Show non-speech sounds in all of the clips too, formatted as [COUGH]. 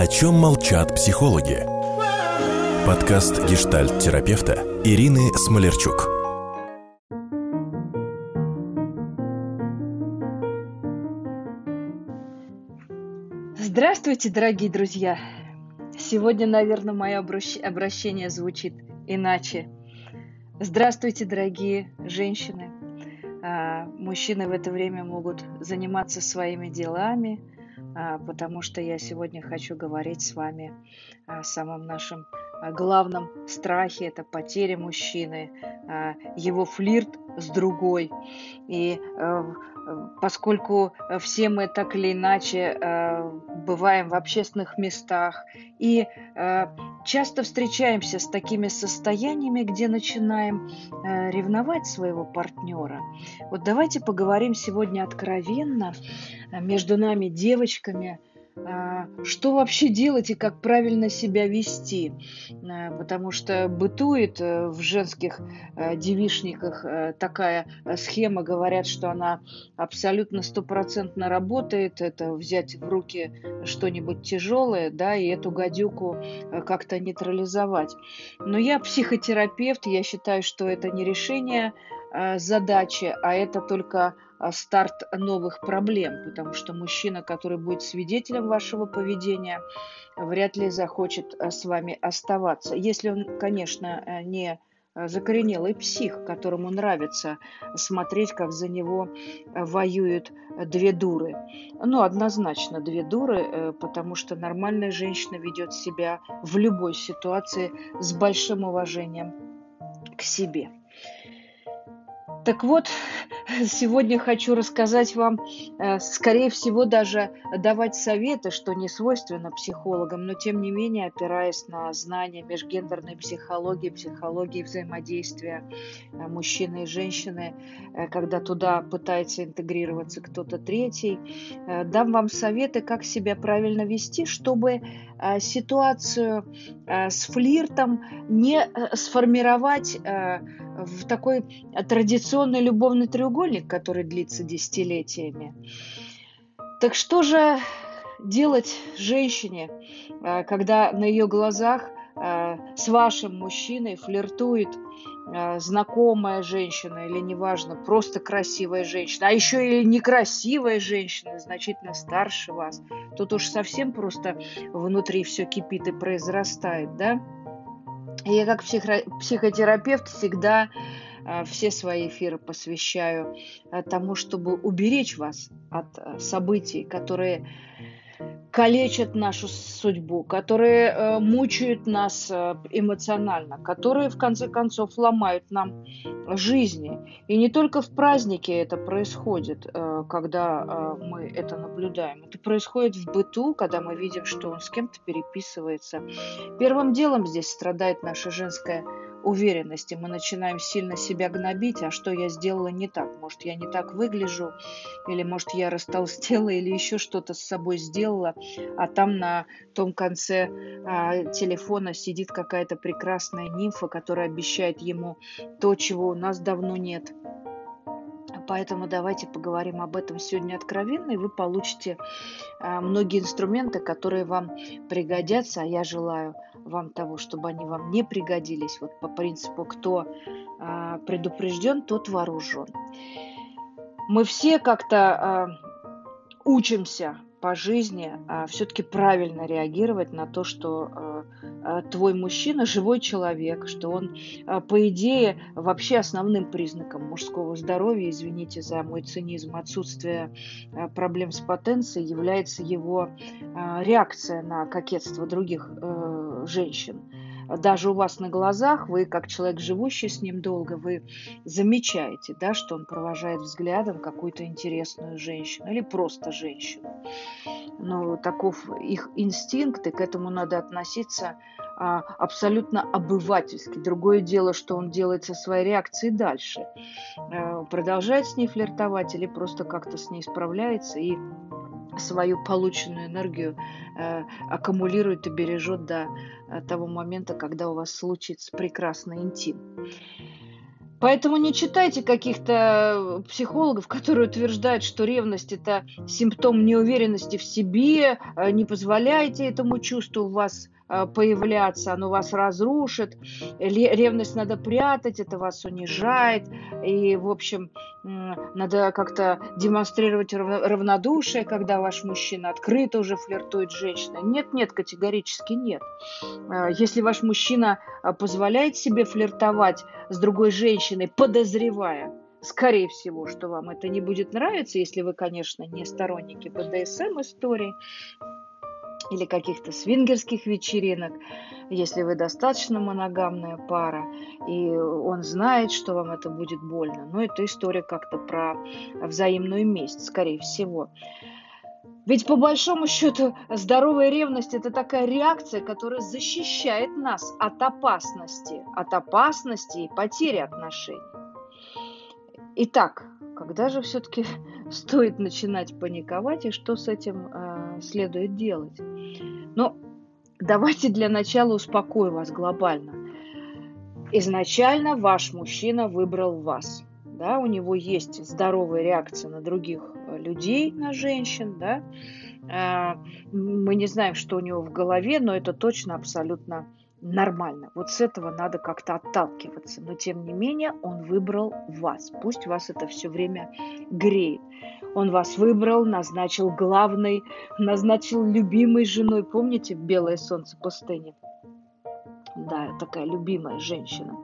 О чем молчат психологи? Подкаст гештальт-терапевта Ирины Смолерчук. Здравствуйте, дорогие друзья! Сегодня, наверное, мое обращение звучит иначе. Здравствуйте, дорогие женщины! А, мужчины в это время могут заниматься своими делами, потому что я сегодня хочу говорить с вами о самом нашем а, главном страхе – это потеря мужчины, его флирт с другой. И э, поскольку все мы так или иначе э, бываем в общественных местах и э, часто встречаемся с такими состояниями, где начинаем э, ревновать своего партнера. Вот давайте поговорим сегодня откровенно между нами, девочками, а, что вообще делать и как правильно себя вести. А, потому что бытует э, в женских э, девишниках э, такая схема, говорят, что она абсолютно стопроцентно работает, это взять в руки что-нибудь тяжелое, да, и эту гадюку как-то нейтрализовать. Но я психотерапевт, я считаю, что это не решение задачи, а это только а, старт новых проблем, потому что мужчина, который будет свидетелем вашего поведения, вряд ли захочет а, с вами оставаться. Если он, конечно, э, не закоренелый псих, которому нравится смотреть, как за него воюют две дуры. Ну, однозначно две дуры, э, потому что нормальная женщина ведет себя в любой ситуации с большим уважением к себе. Так вот, сегодня хочу рассказать вам, э, скорее всего, даже давать советы, что не свойственно психологам, но тем не менее, опираясь на знания межгендерной психологии, психологии взаимодействия э, мужчины и женщины, э, когда туда пытается интегрироваться кто-то третий, дам вам советы, как себя правильно вести, чтобы ситуацию с флиртом не сформировать в такой традиционный любовный треугольник, который длится десятилетиями. Так что же делать женщине, э, когда на ее глазах э, с вашим мужчиной флиртует э, знакомая женщина или неважно, просто красивая женщина, а еще и некрасивая женщина, значительно старше вас, тут уж совсем просто внутри все кипит и произрастает, да? Я как психо психотерапевт всегда а, все свои эфиры посвящаю а, тому, чтобы уберечь вас от событий, которые калечат нашу судьбу, которые э, мучают нас э, эмоционально, которые в конце концов ломают нам жизни. И не только в празднике это происходит, э, когда мы это наблюдаем. Это происходит в быту, когда мы видим, что он с кем-то переписывается. Первым делом здесь страдает наша женская уверенности. Мы начинаем сильно себя гнобить, а что я сделала не так? Может, я не так выгляжу, или может, я растолстела, [LAUGHS] или еще что-то с собой сделала, а там на том конце а, телефона сидит какая-то прекрасная нимфа, которая обещает ему то, чего у нас давно нет. Поэтому давайте поговорим об этом сегодня откровенно, и вы получите а, многие инструменты, которые вам пригодятся, а я желаю вам того, чтобы они вам не пригодились. Вот по принципу, кто а, предупрежден, тот вооружен. Мы все как-то а, учимся по жизни а, все-таки правильно реагировать на то, что а, твой мужчина живой человек, что он, а, по идее, вообще основным признаком мужского здоровья, извините за мой цинизм, отсутствие а, проблем с потенцией, является его а, реакция на кокетство других а, женщин даже у вас на глазах, вы как человек, живущий с ним долго, вы замечаете, да, что он провожает взглядом какую-то интересную женщину или просто женщину. Но таков их инстинкт, и к этому надо относиться абсолютно обывательски. Другое дело, что он делает со своей реакцией дальше. А, продолжает с ней флиртовать или просто как-то с ней справляется и свою полученную энергию э, аккумулирует и бережет до э, того момента, когда у вас случится прекрасный интим. Поэтому не читайте каких-то психологов, которые утверждают, что ревность это симптом неуверенности в себе, э, не позволяйте этому чувству вас Э, появляться, оно вас разрушит. Ревность надо прятать, это вас унижает. И, в общем, надо как-то демонстрировать равнодушие, когда ваш мужчина открыто уже флиртует с женщиной. Нет, нет, категорически нет. Э, если ваш мужчина э, позволяет себе флиртовать с другой женщиной, подозревая, скорее всего, что вам это не будет нравиться, если вы, конечно, не сторонники БДСМ истории, или каких-то свингерских вечеринок, если вы достаточно моногамная пара, и он знает, что вам это будет больно. Но это история как-то про взаимную месть, скорее всего. Ведь по большому счету здоровая ревность это такая реакция, которая защищает нас от опасности, от опасности и потери отношений. Итак, когда же все-таки [LAUGHS] стоит начинать паниковать и что с этим э, следует делать? Ну, давайте для начала успокою вас глобально. Изначально ваш мужчина выбрал вас. Да, у него есть здоровая реакция на других э, людей, на женщин, да. Э, мы не знаем, что у него в голове, но это точно абсолютно нормально. Вот с этого надо как-то отталкиваться. Но тем не менее он выбрал вас. Пусть вас это все время греет. Он вас выбрал, назначил главной, назначил любимой женой. Помните «Белое солнце пустыни»? Да, такая любимая женщина.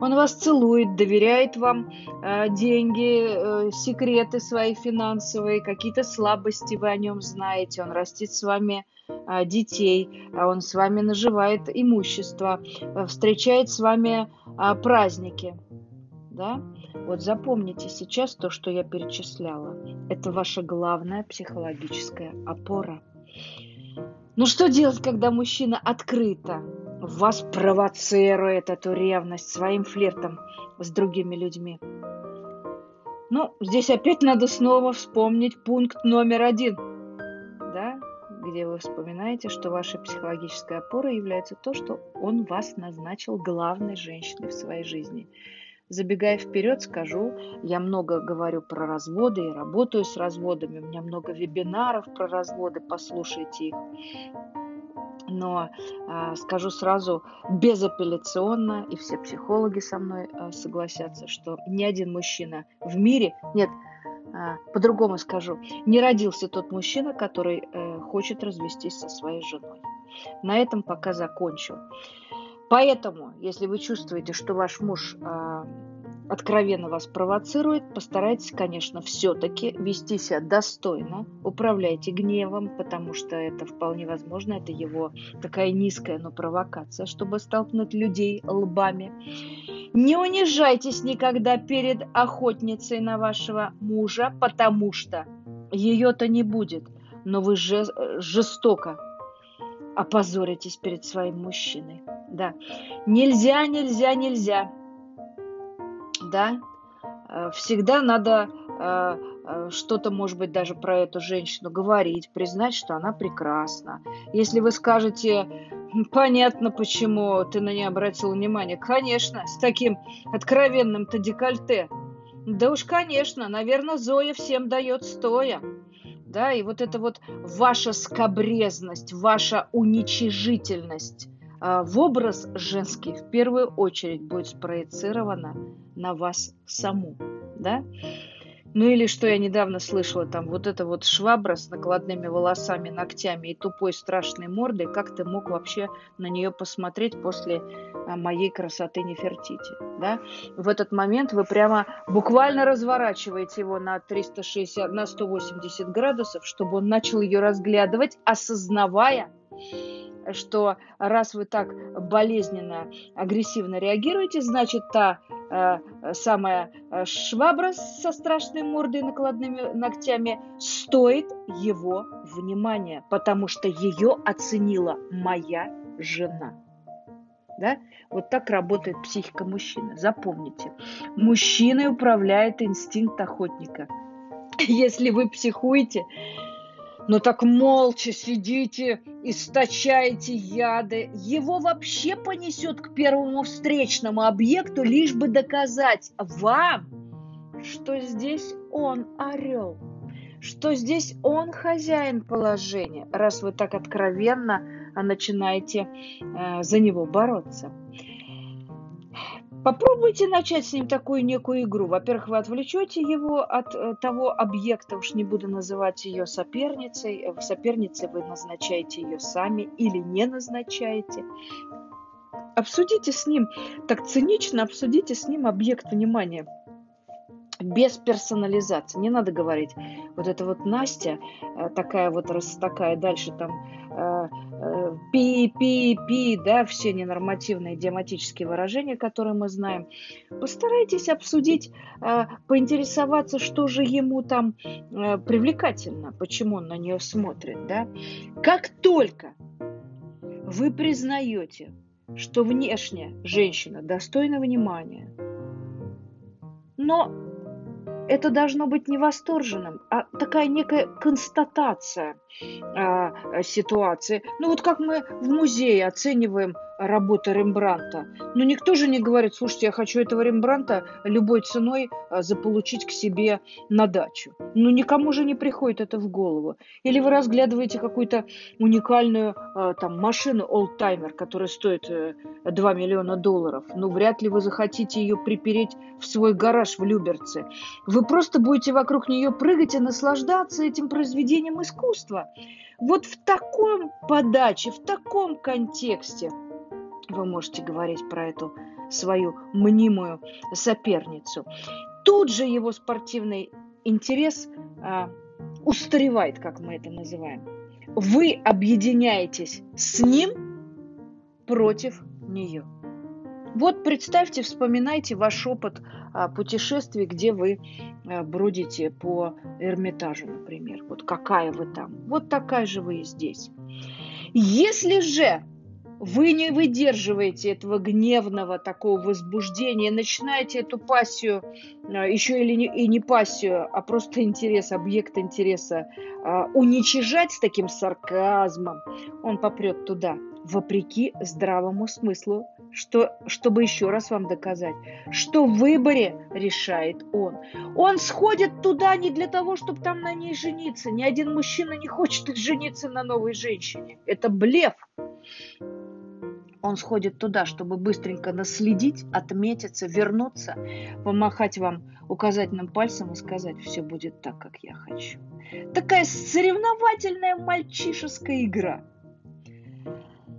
Он вас целует, доверяет вам э, деньги, э, секреты свои финансовые, какие-то слабости вы о нем знаете. Он растит с вами э, детей, а он с вами наживает имущество, э, встречает с вами э, праздники. Да? Вот запомните сейчас то, что я перечисляла. Это ваша главная психологическая опора. Ну что делать, когда мужчина открыто вас провоцирует эту ревность своим флиртом с другими людьми? Ну, здесь опять надо снова вспомнить пункт номер один, да, где вы вспоминаете, что вашей психологической опорой является то, что он вас назначил главной женщиной в своей жизни – Забегая вперед, скажу, я много говорю про разводы и работаю с разводами. У меня много вебинаров про разводы, послушайте их. Но э, скажу сразу безапелляционно, и все психологи со мной э, согласятся, что ни один мужчина в мире, нет, э, по-другому скажу, не родился тот мужчина, который э, хочет развестись со своей женой. На этом пока закончу. Поэтому, если вы чувствуете, что ваш муж э, откровенно вас провоцирует, постарайтесь, конечно, все-таки вести себя достойно, управляйте гневом, потому что это вполне возможно, это его такая низкая, но провокация, чтобы столкнуть людей лбами. Не унижайтесь никогда перед охотницей на вашего мужа, потому что ее-то не будет, но вы же жестоко опозоритесь перед своим мужчиной. Да. Нельзя, нельзя, нельзя. Да. Э, всегда надо э, э, что-то, может быть, даже про эту женщину говорить, признать, что она прекрасна. Если вы скажете, понятно, почему ты на нее обратил внимание, конечно, с таким откровенным-то декольте. Да уж, конечно, наверное, Зоя всем дает стоя да, и вот это вот ваша скобрезность, ваша уничижительность в образ женский в первую очередь будет спроецирована на вас саму, да. Ну или что я недавно слышала, там вот это вот швабра с накладными волосами, ногтями и тупой страшной мордой, как ты мог вообще на нее посмотреть после а, моей красоты Нефертити, да? В этот момент вы прямо буквально разворачиваете его на 360, на 180 градусов, чтобы он начал ее разглядывать, осознавая, что раз вы так болезненно, агрессивно реагируете, значит, та э, самая э, швабра со страшной мордой и накладными ногтями стоит его внимания, потому что ее оценила моя жена. Да? Вот так работает психика мужчины. Запомните, мужчиной управляет инстинкт охотника. [LAUGHS] Если вы психуете, но так молча сидите, источаете яды. Его вообще понесет к первому встречному объекту, лишь бы доказать вам, что здесь он орел, что здесь он хозяин положения, раз вы так откровенно начинаете э, за него бороться. Попробуйте начать с ним такую некую игру. Во-первых, вы отвлечете его от э, того объекта, уж не буду называть ее соперницей. В сопернице вы назначаете ее сами или не назначаете. Обсудите с ним, так цинично обсудите с ним объект внимания без персонализации. Не надо говорить, вот это вот Настя, э, такая вот раз такая, дальше там пи-пи-пи, да, все ненормативные идиоматические выражения, которые мы знаем. Постарайтесь обсудить, э, поинтересоваться, что же ему там э, привлекательно, почему он на нее смотрит, да. Как только вы признаете, что внешне женщина достойна внимания, но это должно быть не восторженным, а такая некая констатация э, ситуации. Ну вот как мы в музее оцениваем работы Рембранта. Но никто же не говорит, слушайте, я хочу этого Рембранта любой ценой а, заполучить к себе на дачу. Ну никому же не приходит это в голову. Или вы разглядываете какую-то уникальную а, там машину олдтаймер, которая стоит 2 э, миллиона долларов. Ну вряд ли вы захотите ее припереть в свой гараж в Люберце. Вы просто будете вокруг нее прыгать и наслаждаться этим произведением искусства. Вот в таком подаче, в таком контексте вы можете говорить про эту свою мнимую соперницу. Тут же его спортивный интерес а, устаревает, как мы это называем. Вы объединяетесь с ним против нее. Вот представьте, вспоминайте ваш опыт а, путешествий, где вы а, бродите по Эрмитажу, например. Вот какая вы там. Вот такая же вы и здесь. Если же вы не выдерживаете этого гневного такого возбуждения, начинаете эту пассию, а, еще или не, и не пассию, а просто интерес, объект интереса а, уничижать с таким сарказмом, он попрет туда, вопреки здравому смыслу, что, чтобы еще раз вам доказать, что в выборе решает он. Он сходит туда не для того, чтобы там на ней жениться. Ни один мужчина не хочет [LAUGHS] жениться на новой женщине. Это блеф. Он сходит туда, чтобы быстренько наследить, отметиться, вернуться, помахать вам указательным пальцем и сказать, все будет так, как я хочу. Такая соревновательная мальчишеская игра.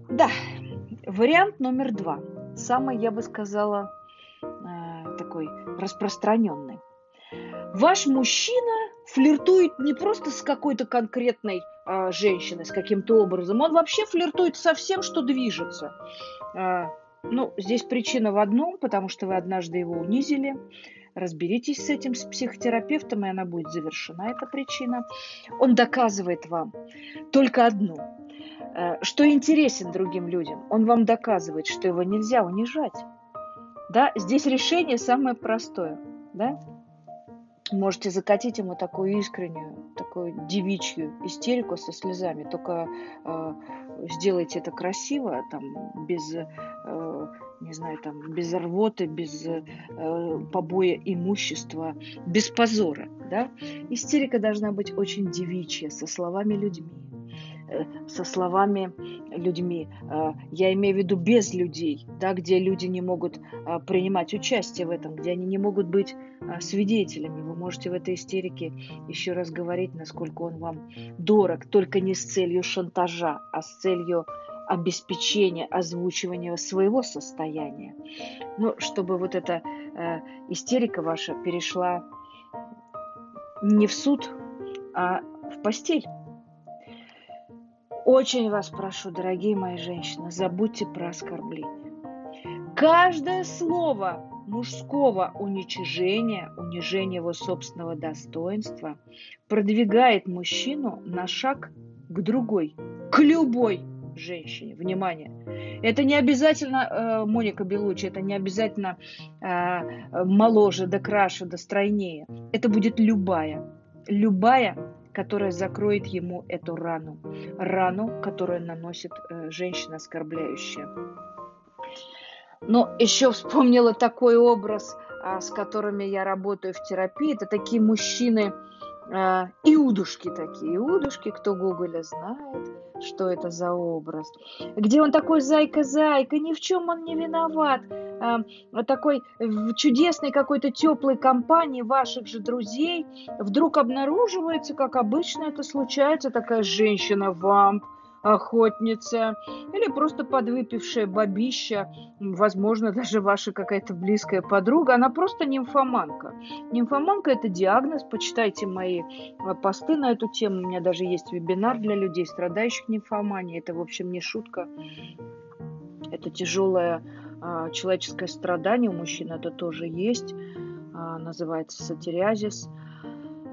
Да, вариант номер два. Самый, я бы сказала, э, такой распространенный. Ваш мужчина флиртует не просто с какой-то конкретной а, женщиной, с каким-то образом, он вообще флиртует со всем, что движется. А, ну, здесь причина в одном, потому что вы однажды его унизили. Разберитесь с этим с психотерапевтом, и она будет завершена, эта причина. Он доказывает вам только одно, э, что интересен другим людям. Он вам доказывает, что его нельзя унижать. Да, здесь решение самое простое. Да? можете закатить ему такую искреннюю, такую девичью истерику со слезами. Только э, сделайте это красиво, там, без, э, не знаю, там, без рвоты, без э, побоя имущества, без позора. Да? Истерика должна быть очень девичья, со словами людьми Э, со словами людьми. Э, я имею в виду без людей, да, где люди не могут э, принимать участие в этом, где они не могут быть свидетелями. Вы можете в этой истерике еще раз говорить, насколько он вам дорог, только не с целью шантажа, а с целью обеспечения, озвучивания своего состояния. Ну, чтобы вот эта э, истерика ваша перешла не в суд, а в постель. Очень вас прошу, дорогие мои женщины, забудьте про оскорбление. Каждое слово мужского уничижения, унижения его собственного достоинства продвигает мужчину на шаг к другой, к любой женщине. Внимание! Это не обязательно э, Моника Белучи, это не обязательно э, моложе, да краше, да стройнее. Это будет любая, любая которая закроет ему эту рану. Рану, которую наносит э, женщина оскорбляющая. Но еще вспомнила такой образ, а, с которыми я работаю в терапии. Это такие мужчины, а, иудушки такие. Иудушки, кто Гоголя знает, что это за образ. Где он такой зайка-зайка, ни в чем он не виноват. А, такой в чудесной какой-то теплой компании ваших же друзей вдруг обнаруживается, как обычно это случается, такая женщина-вамп, охотница или просто подвыпившая бабища, возможно, [LAUGHS] даже ваша какая-то близкая подруга, она просто нимфоманка. Нимфоманка – это диагноз, почитайте мои э, посты на эту тему, у меня даже есть вебинар для людей, страдающих нимфоманией, это, в общем, не шутка, это тяжелое а, человеческое страдание, у мужчин это тоже есть, а, называется сатириазис –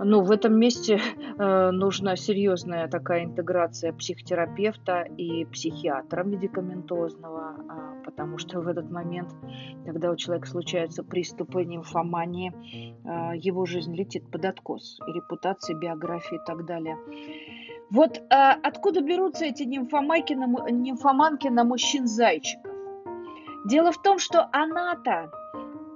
ну, в этом месте [LAUGHS] э, нужна серьезная такая интеграция психотерапевта и психиатра медикаментозного, э, потому что [LAUGHS] в этот момент, когда у человека случаются приступы нимфомании, э, его жизнь летит под откос, и репутация, биография и так далее. Вот э, откуда берутся эти нимфоманки на, нимфоманки на мужчин-зайчиков? Дело в том, что она-то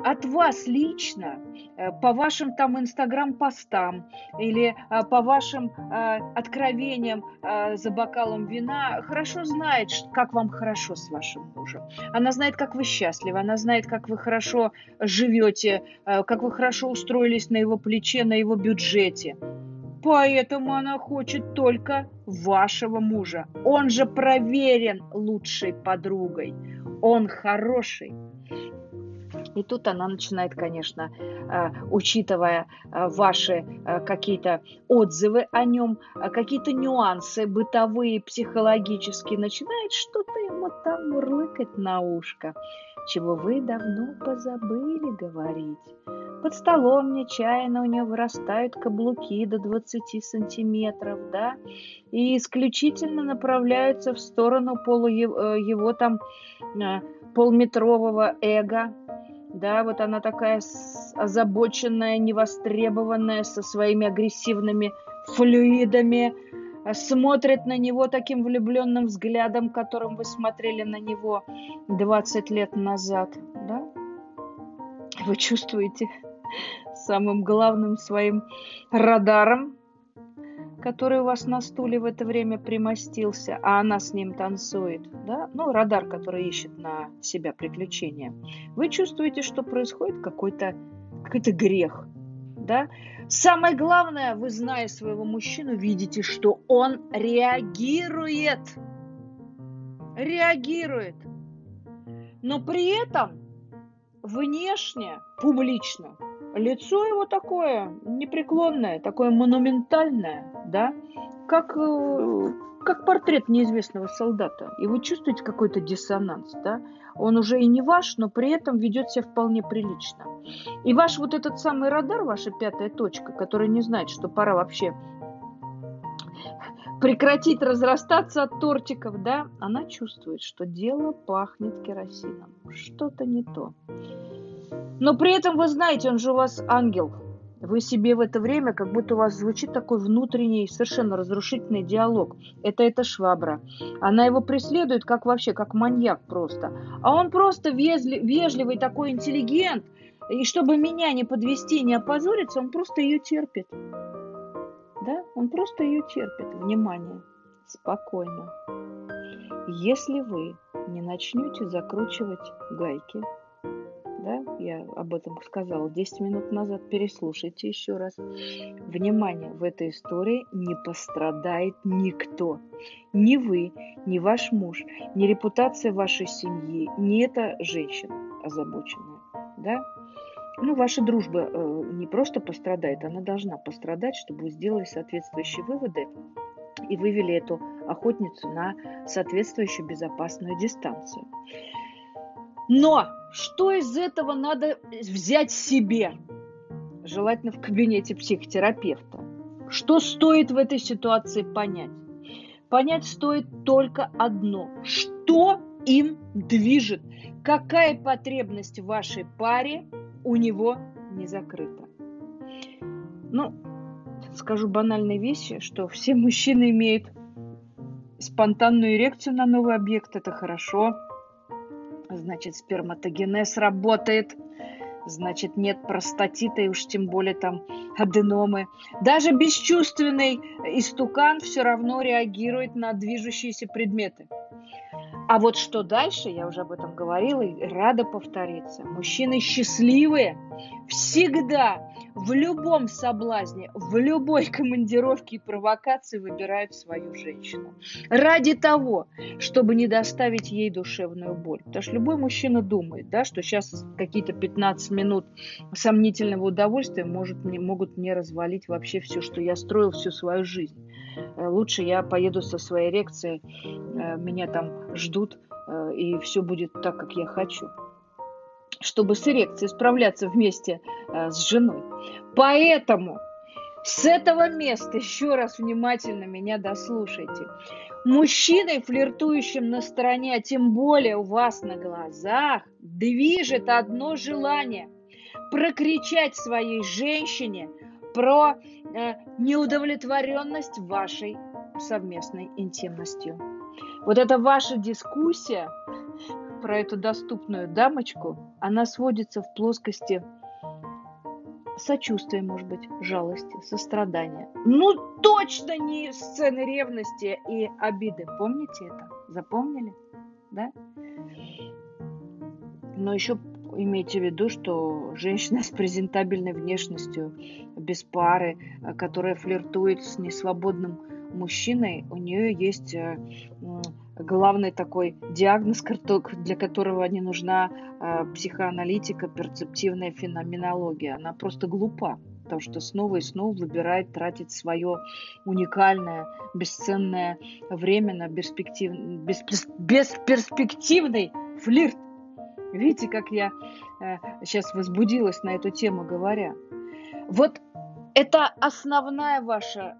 от вас лично, э, по вашим там инстаграм-постам или э, по вашим э, откровениям за бокалом вина, хорошо знает, как вам хорошо с вашим мужем. Она знает, как вы счастливы, она знает, как вы хорошо живете, как вы хорошо устроились на его плече, на его бюджете. Поэтому она хочет только вашего мужа. Он же проверен лучшей подругой. Он хороший. И тут она начинает, конечно, э, учитывая э, ваши э, какие-то отзывы о нем, какие-то нюансы бытовые, психологические, начинает что-то ему там мурлыкать на ушко, чего вы давно позабыли говорить. Под столом нечаянно у нее вырастают каблуки до 20 сантиметров, да, и исключительно направляются в сторону полу его, его там полметрового эго, да, вот она такая озабоченная, невостребованная, со своими агрессивными флюидами, а, смотрит на него таким влюбленным взглядом, которым вы смотрели на него 20 лет назад, да? Вы чувствуете [LAUGHS] самым главным своим радаром который у вас на стуле в это время примостился, а она с ним танцует, да, ну, радар, который ищет на себя приключения, вы чувствуете, что происходит какой-то какой грех, да. Самое главное, вы, зная своего мужчину, видите, что он реагирует. Реагирует. Но при этом внешне, публично, лицо его такое непреклонное, такое монументальное, да, как, э, как портрет неизвестного солдата. И вы чувствуете какой-то диссонанс, да? Он уже и не ваш, но при этом ведет себя вполне прилично. И ваш вот этот самый радар, ваша пятая точка, которая не знает, что пора вообще прекратить разрастаться от тортиков, да, она чувствует, что дело пахнет керосином. Что-то не то. Но при этом вы знаете, он же у вас ангел. Вы себе в это время, как будто у вас звучит такой внутренний, совершенно разрушительный диалог. Это эта швабра. Она его преследует, как вообще, как маньяк просто. А он просто везли, вежливый такой интеллигент. И чтобы меня не подвести, не опозориться, он просто ее терпит. Да, он просто ее терпит. Внимание, спокойно. Если вы не начнете закручивать гайки, да, я об этом сказала 10 минут назад, переслушайте еще раз. Внимание, в этой истории не пострадает никто. Ни вы, ни ваш муж, ни репутация вашей семьи, ни эта женщина озабоченная, да. Ну, ваша дружба э, не просто пострадает, она должна пострадать, чтобы вы сделали соответствующие выводы и вывели эту охотницу на соответствующую безопасную дистанцию. Но что из этого надо взять себе? Желательно в кабинете психотерапевта. Что стоит в этой ситуации понять? Понять стоит только одно. Что им движет? Какая потребность в вашей паре у него не закрыта? Ну, скажу банальные вещи, что все мужчины имеют спонтанную эрекцию на новый объект, это хорошо. Значит, сперматогенез работает значит, нет простатита и уж тем более там аденомы. Даже бесчувственный истукан все равно реагирует на движущиеся предметы. А вот что дальше, я уже об этом говорила и рада повториться. Мужчины счастливые всегда, в любом соблазне, в любой [LAUGHS] командировке и провокации выбирают свою женщину. Ради того, чтобы не доставить ей душевную боль. Потому что любой мужчина думает, да, что сейчас какие-то 15 минут сомнительного удовольствия может, мне, могут мне развалить вообще все, что я строил всю свою жизнь. Э, лучше я поеду со своей эрекцией, э, меня там ждут, э, и все будет так, как я хочу чтобы с эрекцией справляться вместе с женой. Поэтому с этого места еще раз внимательно меня дослушайте. Мужчиной, флиртующим на стороне, а тем более у вас на глазах, движет одно желание – прокричать своей женщине про Э, неудовлетворенность вашей совместной интимностью. Вот эта ваша дискуссия про эту доступную дамочку, она сводится в плоскости сочувствия, может быть, жалости, сострадания. Ну, точно не сцены ревности и обиды. Помните это? Запомнили? Да? Но еще имейте в виду, что женщина [LAUGHS] с презентабельной внешностью, без пары, э, которая флиртует с несвободным мужчиной, у нее есть э, главный такой диагноз, для которого не нужна э, психоаналитика, перцептивная феноменология. Она просто глупа, потому что снова и снова выбирает тратить свое уникальное, бесценное время на перспектив... бесперспективный флирт Видите, как я э, сейчас возбудилась на эту тему, говоря. Вот это основная ваша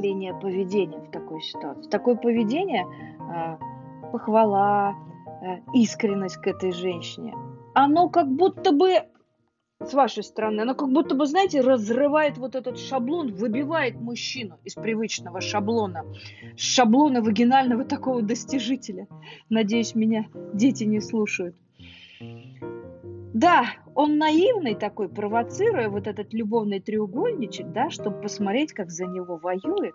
линия поведения в такой ситуации. Такое поведение, э, похвала, э, искренность к этой женщине, оно как будто бы с вашей стороны, оно как будто бы, знаете, разрывает вот этот шаблон, выбивает мужчину из привычного шаблона, шаблона вагинального такого достижителя. Надеюсь, меня дети не слушают. Да, он наивный такой, провоцируя вот этот любовный треугольничек, да, чтобы посмотреть, как за него воюет.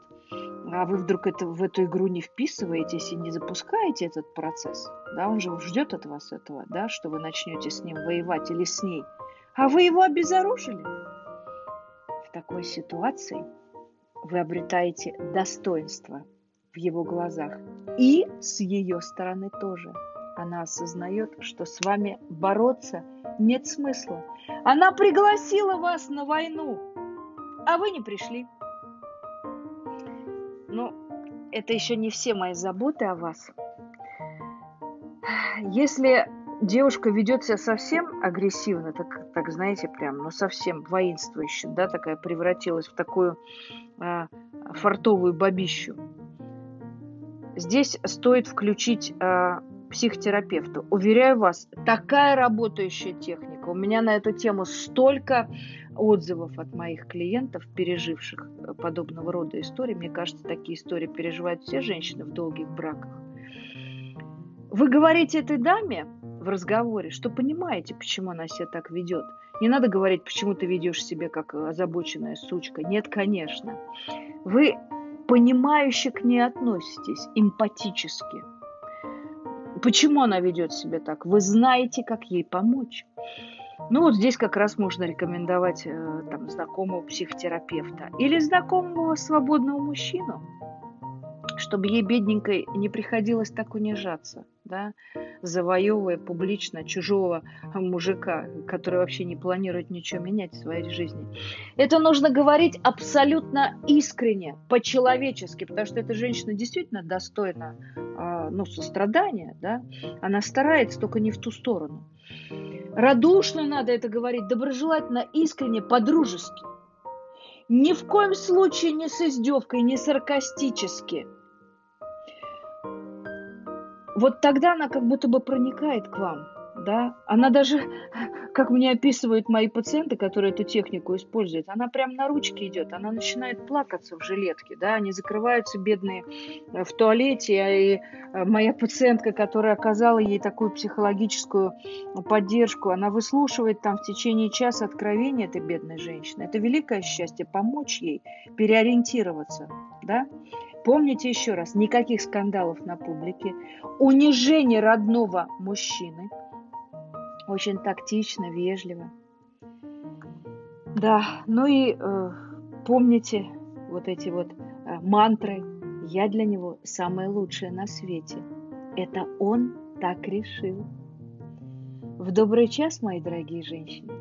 А вы вдруг это, в эту игру не вписываетесь и не запускаете этот процесс. Да, он же ждет от вас этого, да, что вы начнете с ним воевать или с ней – а вы его обезоружили. В такой ситуации вы обретаете достоинство в его глазах. И с ее стороны тоже. Она осознает, что с вами бороться нет смысла. Она пригласила вас на войну, а вы не пришли. Ну, это еще не все мои заботы о вас. Если девушка ведет себя совсем агрессивно, так, так знаете, прям, ну совсем воинствующе, да, такая превратилась в такую э, фартовую бабищу. Здесь стоит включить э, психотерапевта. Уверяю вас, такая работающая техника. У меня на эту тему столько отзывов от моих клиентов, переживших подобного рода истории. Мне кажется, такие истории переживают все женщины в долгих браках. Вы говорите этой даме, в разговоре, что понимаете, почему она себя так ведет. Не надо говорить, почему ты ведешь себя как озабоченная сучка. Нет, конечно. Вы понимающе к ней относитесь, эмпатически. Почему она ведет себя так? Вы знаете, как ей помочь. Ну вот здесь как раз можно рекомендовать э, там, знакомого психотерапевта или знакомого свободного мужчину, чтобы ей бедненькой не приходилось так унижаться да, завоевывая публично чужого мужика, который вообще не планирует ничего менять в своей жизни. Это нужно говорить абсолютно искренне, по-человечески, потому что эта женщина действительно достойна а, ну, сострадания, да? она старается, только не в ту сторону. Радушно надо это говорить, доброжелательно, искренне, по-дружески. Ни в коем случае не с издевкой, не саркастически – вот тогда она как будто бы проникает к вам, да, она даже, как мне описывают мои пациенты, которые эту технику используют, она прям на ручке идет, она начинает плакаться в жилетке, да, они закрываются бедные э, в туалете, а и э, моя пациентка, которая оказала ей такую психологическую поддержку, она выслушивает там в течение часа откровения этой бедной женщины. Это великое счастье помочь ей переориентироваться, да, Помните еще раз, никаких скандалов на публике, унижение родного мужчины, очень тактично, вежливо. Да, ну и э, помните вот эти вот э, мантры. Я для него самое лучшее на свете. Это он так решил. В добрый час, мои дорогие женщины.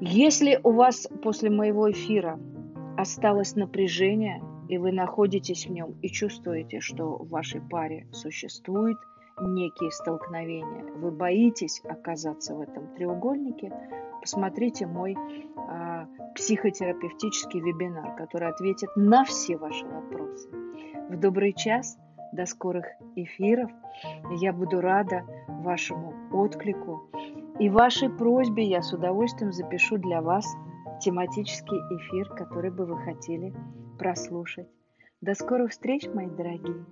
Если у вас после моего эфира осталось напряжение, и вы находитесь в нем и чувствуете, что в вашей паре существует некие столкновения, вы боитесь оказаться в этом треугольнике, посмотрите мой э, психотерапевтический вебинар, который ответит на все ваши вопросы. В добрый час, до скорых эфиров. Я буду рада вашему отклику и вашей просьбе. Я с удовольствием запишу для вас тематический эфир, который бы вы хотели прослушать. До скорых встреч, мои дорогие!